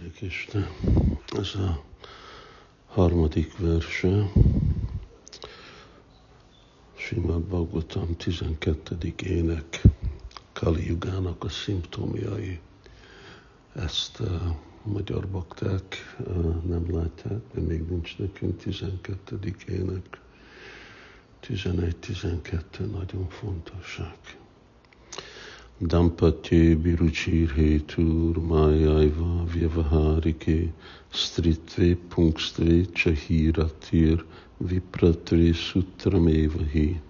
Krishna. Ez a harmadik verse. Simad Bhagavatam 12. ének Kali Yugának a szimptomjai. Ezt a magyar bakták nem látják, de még nincs nekünk 12. ének. 11-12 nagyon fontosak. Dampatye Biruchir Hetur Mayaiva Vyavaharike Stritve Pungstve Chahiratir Vipratre Sutramevahi.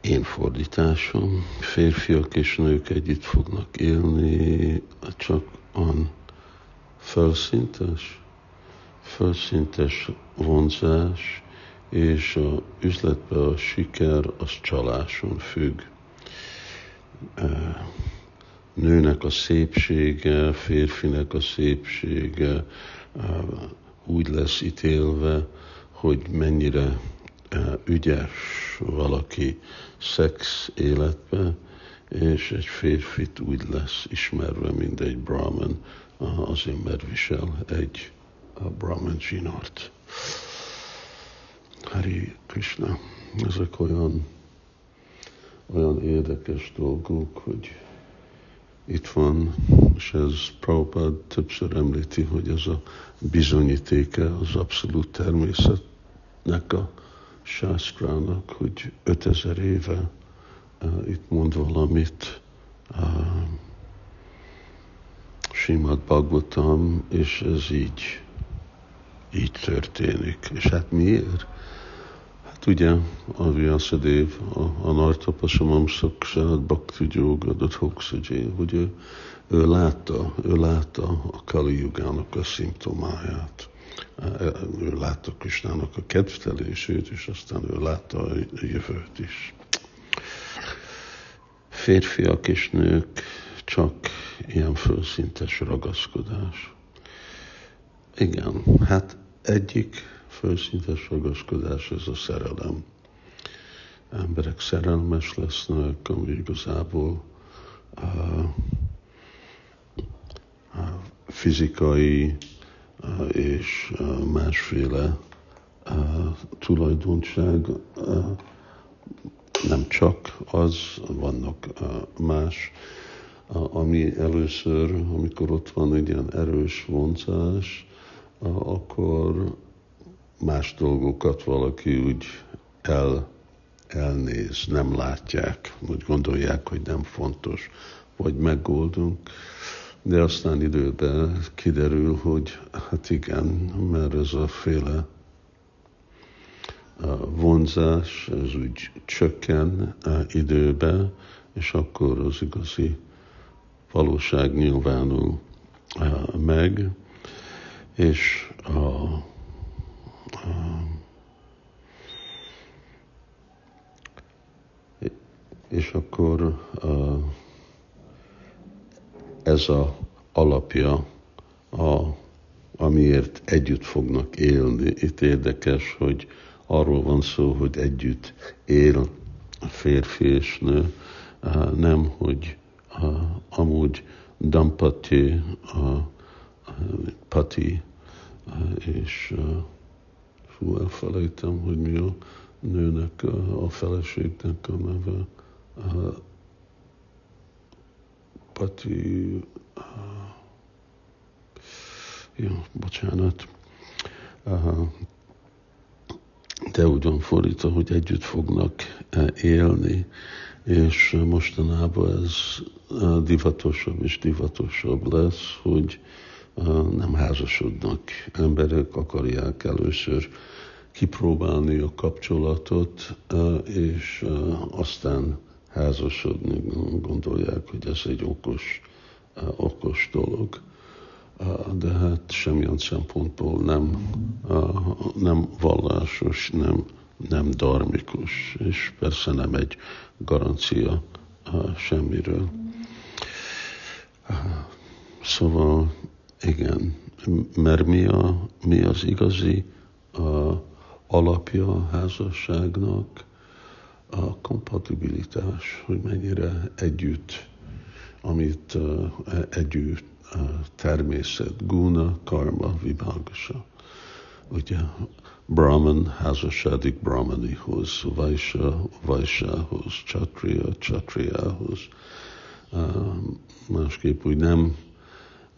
Én fordításom, férfiak és nők együtt fognak élni, csak an felszintes, felszintes vonzás, és a üzletben a siker az csaláson függ. Nőnek a szépsége, férfinek a szépsége úgy lesz ítélve, hogy mennyire ügyes valaki szex életbe, és egy férfit úgy lesz ismerve, mint egy brahman, azért mert visel egy brahman zsinort. Hari Krishna. Ezek olyan, olyan érdekes dolgok, hogy itt van, és ez Prabhupád többször említi, hogy ez a bizonyítéke az abszolút természetnek a sászkrának, hogy 5000 éve uh, itt mond valamit uh, Simad Bhagavatam, és ez így, így történik. És hát miért? Hát ugye a Vyasadév, a, a Nartapasamam Szaksát, Bhakti Yoga, hogy ő, ő látta, ő látta a Kali Yugának a szimptomáját. Ő látta Krisnának a kedvtelését, és aztán ő látta a jövőt is. Férfiak és nők csak ilyen fölszintes ragaszkodás. Igen, hát egyik fölszintes ragaszkodás, ez a szerelem. Emberek szerelmes lesznek, ami igazából a, a fizikai a, és a másféle a, tulajdonság a, nem csak az, vannak a, más, ami először, amikor ott van egy ilyen erős vonzás, akkor más dolgokat valaki úgy el, elnéz, nem látják, úgy gondolják, hogy nem fontos, vagy megoldunk, de aztán időben kiderül, hogy hát igen, mert ez a féle vonzás, ez úgy csökken időbe, és akkor az igazi valóság nyilvánul meg, és a és akkor ez a alapja, a, amiért együtt fognak élni. Itt érdekes, hogy arról van szó, hogy együtt él a férfi és nő, nem, hogy amúgy dampati, pati és fú, elfelejtem, hogy mi a nőnek, a, feleségnek a neve. Pati, jó, bocsánat. De ugyan fordítva, hogy együtt fognak élni, és mostanában ez divatosabb és divatosabb lesz, hogy nem házasodnak. Emberek akarják először kipróbálni a kapcsolatot, és aztán házasodni. Gondolják, hogy ez egy okos, okos dolog. De hát semmilyen szempontból nem, nem vallásos, nem, nem darmikus, és persze nem egy garancia semmiről. Szóval igen, mert mi, a, mi az igazi a alapja a házasságnak? A kompatibilitás, hogy mennyire együtt, amit együtt természet, guna, karma, vibhagasa. Ugye Brahman házasodik Brahmanihoz, Vaisha, Vaishahoz, Chatriya, Chatriyahoz. Másképp úgy nem,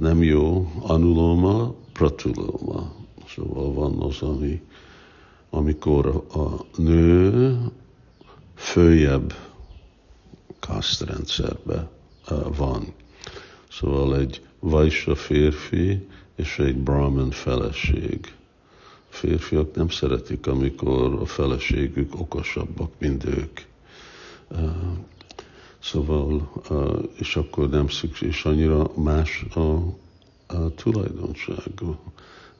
nem jó anuloma, pratuloma. Szóval van az, ami, amikor a nő följebb kasztrendszerbe van. Szóval egy vajsa férfi és egy brahman feleség. Férfiak nem szeretik, amikor a feleségük okosabbak, mint ők. Szóval, és akkor nem szükség, és annyira más a, a tulajdonság.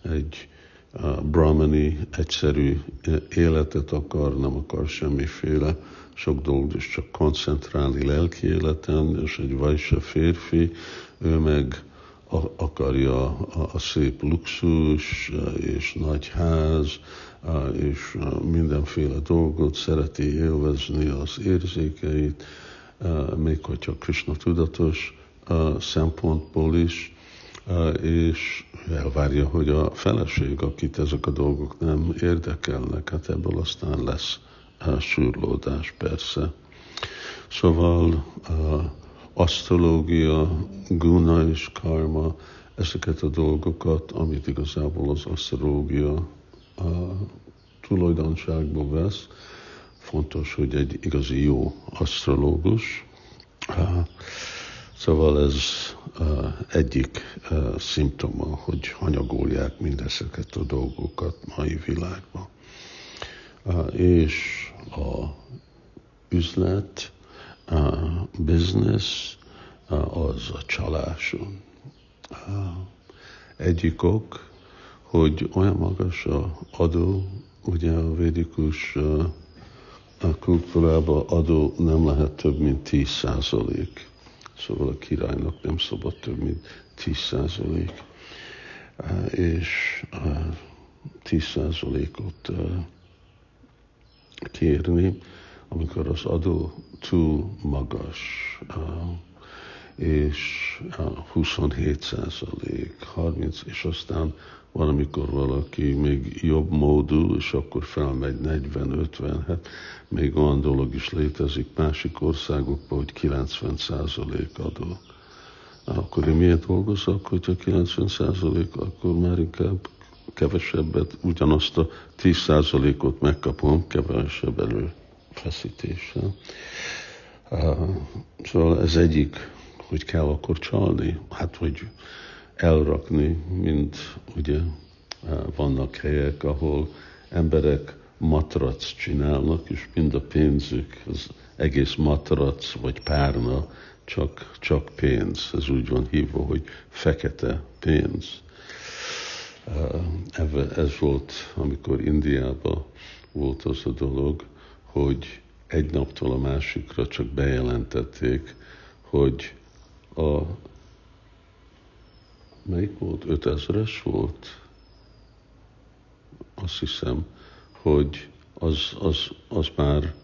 Egy a brahmani egyszerű életet akar, nem akar semmiféle sok dolgot, és csak koncentrálni lelki életen, és egy vajsa férfi, ő meg akarja a, a szép luxus, és nagy ház, és mindenféle dolgot, szereti élvezni az érzékeit, még hogyha Krishna tudatos szempontból is, és elvárja, hogy a feleség, akit ezek a dolgok nem érdekelnek, hát ebből aztán lesz súrlódás persze. Szóval asztrológia, guna és karma, ezeket a dolgokat, amit igazából az asztrológia a tulajdonságból vesz, fontos, hogy egy igazi jó asztrológus. Szóval ez egyik szimptoma, hogy hanyagolják mindezeket a dolgokat mai világban. És a üzlet, a business, az a csaláson. Egyik ok, hogy olyan magas a adó, ugye a védikus a kultúrában adó nem lehet több, mint 10 százalék. Szóval a királynak nem szabad több, mint 10 százalék. És 10 százalékot kérni, amikor az adó túl magas, és 27 százalék, 30, és aztán van, amikor valaki még jobb módú, és akkor felmegy 40-50, hát még olyan dolog is létezik másik országokban, hogy 90 százalék adó. Akkor én miért dolgozok, hogyha 90 százalék, akkor már inkább kevesebbet, ugyanazt a 10 százalékot megkapom kevesebb előfeszítéssel. Szóval ez egyik, hogy kell akkor csalni, hát hogy elrakni, mint ugye vannak helyek, ahol emberek matrac csinálnak, és mind a pénzük, az egész matrac vagy párna csak, csak pénz. Ez úgy van hívva, hogy fekete pénz. Ez volt, amikor Indiában volt az a dolog, hogy egy naptól a másikra csak bejelentették, hogy a melyik volt? 5000-es volt? Azt hiszem, hogy az, az, az már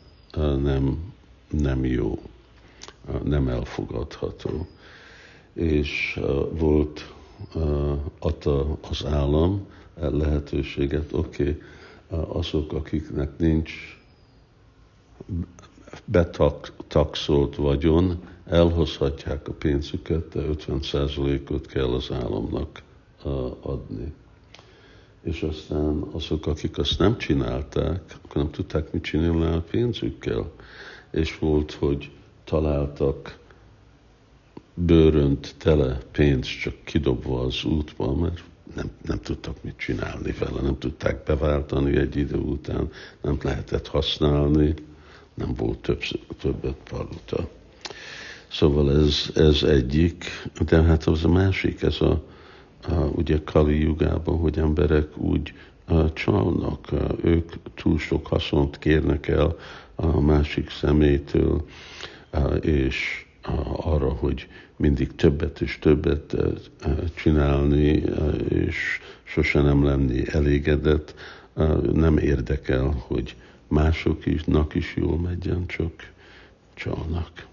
nem, nem jó, nem elfogadható. És volt adta az állam lehetőséget, oké, okay, azok, akiknek nincs betaxolt vagyon, elhozhatják a pénzüket, de 50%-ot kell az államnak adni. És aztán azok, akik azt nem csinálták, akkor nem tudták mit csinálni a pénzükkel. És volt, hogy találtak bőrönt tele pénzt csak kidobva az útba, mert nem, nem tudtak mit csinálni vele, nem tudták beváltani egy idő után, nem lehetett használni, nem volt több, többet valuta. Szóval ez, ez egyik, de hát az a másik, ez a, a ugye Kali jugában, hogy emberek úgy a, csalnak, a, ők túl sok haszont kérnek el a másik szemétől, a, és arra, hogy mindig többet és többet csinálni, és sose nem lenni elégedett, nem érdekel, hogy másoknak is jól megyen, csak csalnak.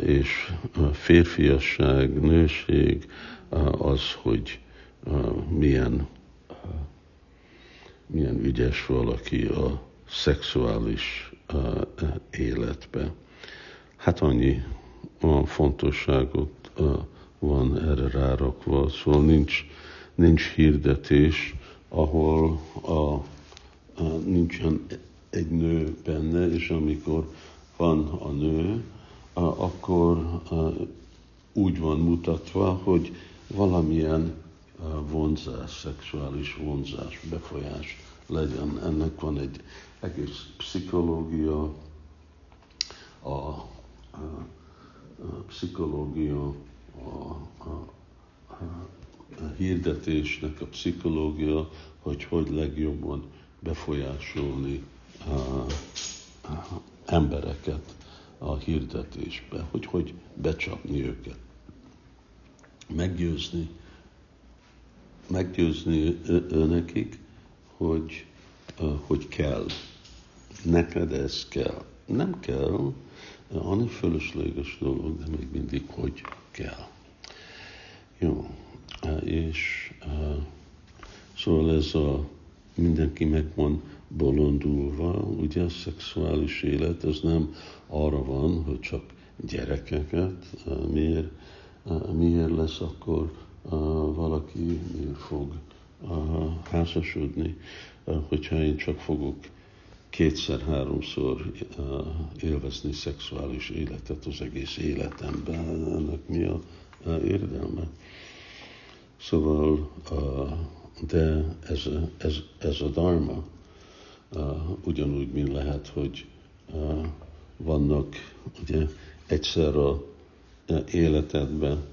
és férfiasság, nőség az, hogy milyen, milyen ügyes valaki a szexuális életbe. Hát annyi olyan fontosságot van erre rárakva, szóval nincs, nincs hirdetés, ahol a, nincsen egy nő benne, és amikor van a nő, akkor úgy van mutatva, hogy valamilyen vonzás, szexuális vonzás, befolyás legyen. Ennek van egy egész pszichológia, a, a, a pszichológia, a, a, a hirdetésnek a pszichológia, hogy hogy legjobban befolyásolni a, a embereket a hirdetésbe, hogy hogy becsapni őket, meggyőzni, meggyőzni nekik, hogy, hogy kell. Neked ez kell. Nem kell, annyi fölösleges dolog, de még mindig, hogy kell. Jó, és szóval ez a mindenki meg van bolondulva, ugye a szexuális élet, ez nem arra van, hogy csak gyerekeket, miért, miért lesz akkor valaki, miért fog házasodni, hogyha én csak fogok kétszer-háromszor élvezni szexuális életet az egész életemben, ennek mi a érdelme. Szóval, de ez, ez, ez a dharma, ugyanúgy, mint lehet, hogy vannak ugye egyszer a életedben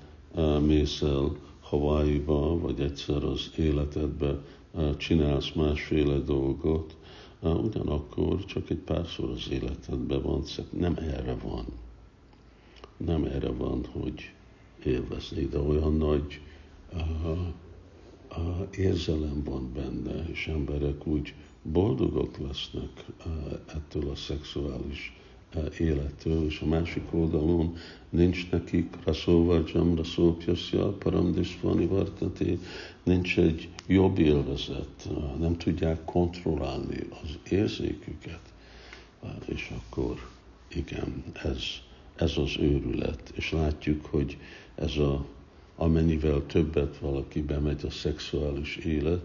mész el Hawaii-ba, vagy egyszer az életedben csinálsz másféle dolgot, ugyanakkor csak egy párszor az életedben van, nem erre van. Nem erre van, hogy élvezni, de olyan nagy uh, uh, érzelem van benne, és emberek úgy boldogok lesznek uh, ettől a szexuális élettől, és a másik oldalon nincs nekik raszóvajjam, raszópjaszja, paramdisvani vartati, nincs egy jobb élvezet, nem tudják kontrollálni az érzéküket, és akkor igen, ez, ez az őrület, és látjuk, hogy ez a, amennyivel többet valaki bemegy a szexuális élet,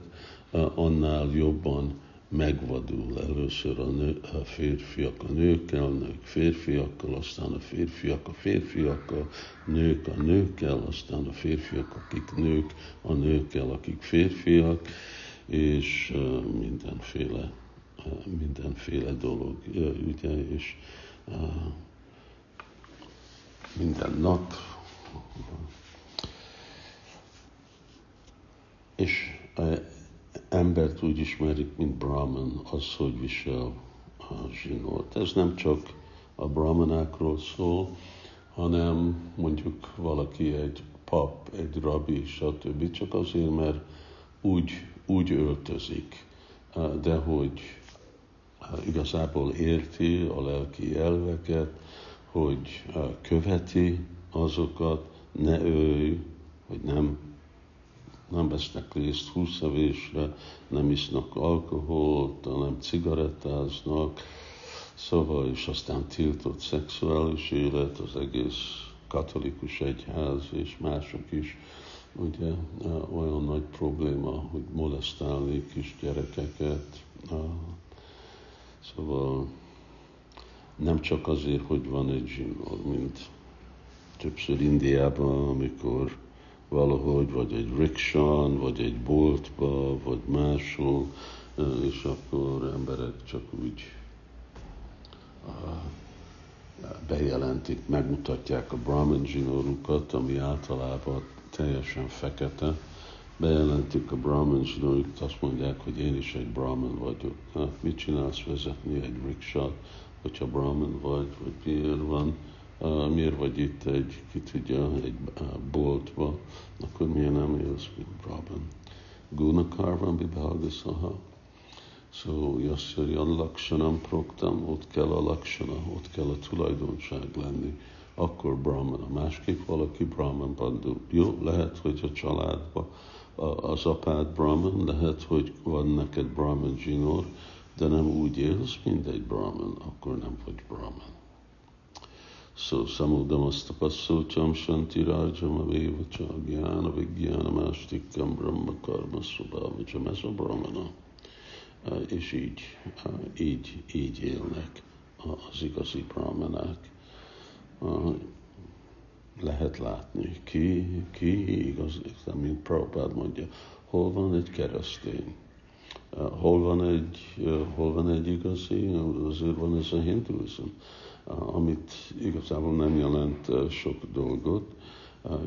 annál jobban megvadul először a, nő, a férfiak a nőkkel, nők férfiakkal, aztán a férfiak a férfiakkal, nők a nőkkel, aztán a férfiak, akik nők, a nőkkel, akik férfiak, és mindenféle, mindenféle dolog, ugye, és minden nap. És uh, embert úgy ismerik, mint Brahman, az, hogy visel a zsinort. Ez nem csak a brahmanákról szól, hanem mondjuk valaki egy pap, egy rabbi, stb. Csak azért, mert úgy, úgy öltözik, de hogy igazából érti a lelki elveket, hogy követi azokat, ne ölj, hogy nem nem vesznek részt húszavésre, nem isznak alkoholt, nem cigarettáznak, szóval, és aztán tiltott szexuális élet, az egész katolikus egyház és mások is, ugye olyan nagy probléma, hogy molesztálni kis gyerekeket. Szóval nem csak azért, hogy van egy zsinór, mint többször Indiában, amikor valahogy, vagy egy rikshan, vagy egy boltba, vagy máshol, és akkor emberek csak úgy bejelentik, megmutatják a brahman zsinórukat, ami általában teljesen fekete, bejelentik a brahman zsinórukat, azt mondják, hogy én is egy brahman vagyok. Hát mit csinálsz vezetni egy rikshat, hogyha brahman vagy, vagy miért van? Miért vagy itt egy, ki tudja, egy boltba, akkor miért nem élsz, mint Brahman? Guna karvan bibhagasaha. Szó, jasszari laksanam proktam, ott kell a laksana, ott kell a tulajdonság lenni, akkor brahmana. Másképp valaki brahman bandú. Jó, lehet, hogy a családban az apád brahman, lehet, hogy van neked brahman zsinór, de nem úgy élsz, mint egy brahman, akkor nem vagy brahman. Gyána vigyána mástikam brahma karma szobávacam, ez a brahmana. És így, így, így élnek az igazi brahmanák. Lehet látni, ki, ki igaz, mint Prabhupád mondja, hol van egy keresztény, hol van egy, hol van egy igazi, azért van ez a hinduizm amit igazából nem jelent sok dolgot,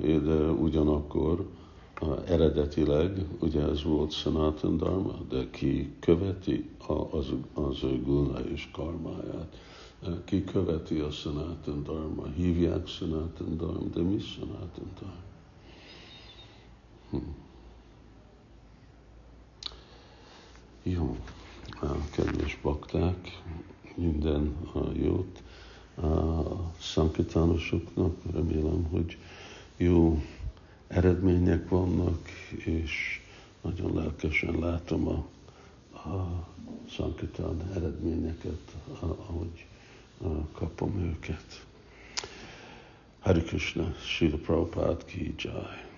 de ugyanakkor eredetileg ugye ez volt Sanatan Dharma, de ki követi az, az guna és karmáját, ki követi a Sanatan Dharma, hívják Sanatan Dharma, de mi Sanatan Dharma? Hm. Jó, kedves bakták, minden jót a szankitánusoknak. Remélem, hogy jó eredmények vannak, és nagyon lelkesen látom a, a szankitán eredményeket, ahogy kapom őket. Hari Krishna, Srila Prabhupada ki jai.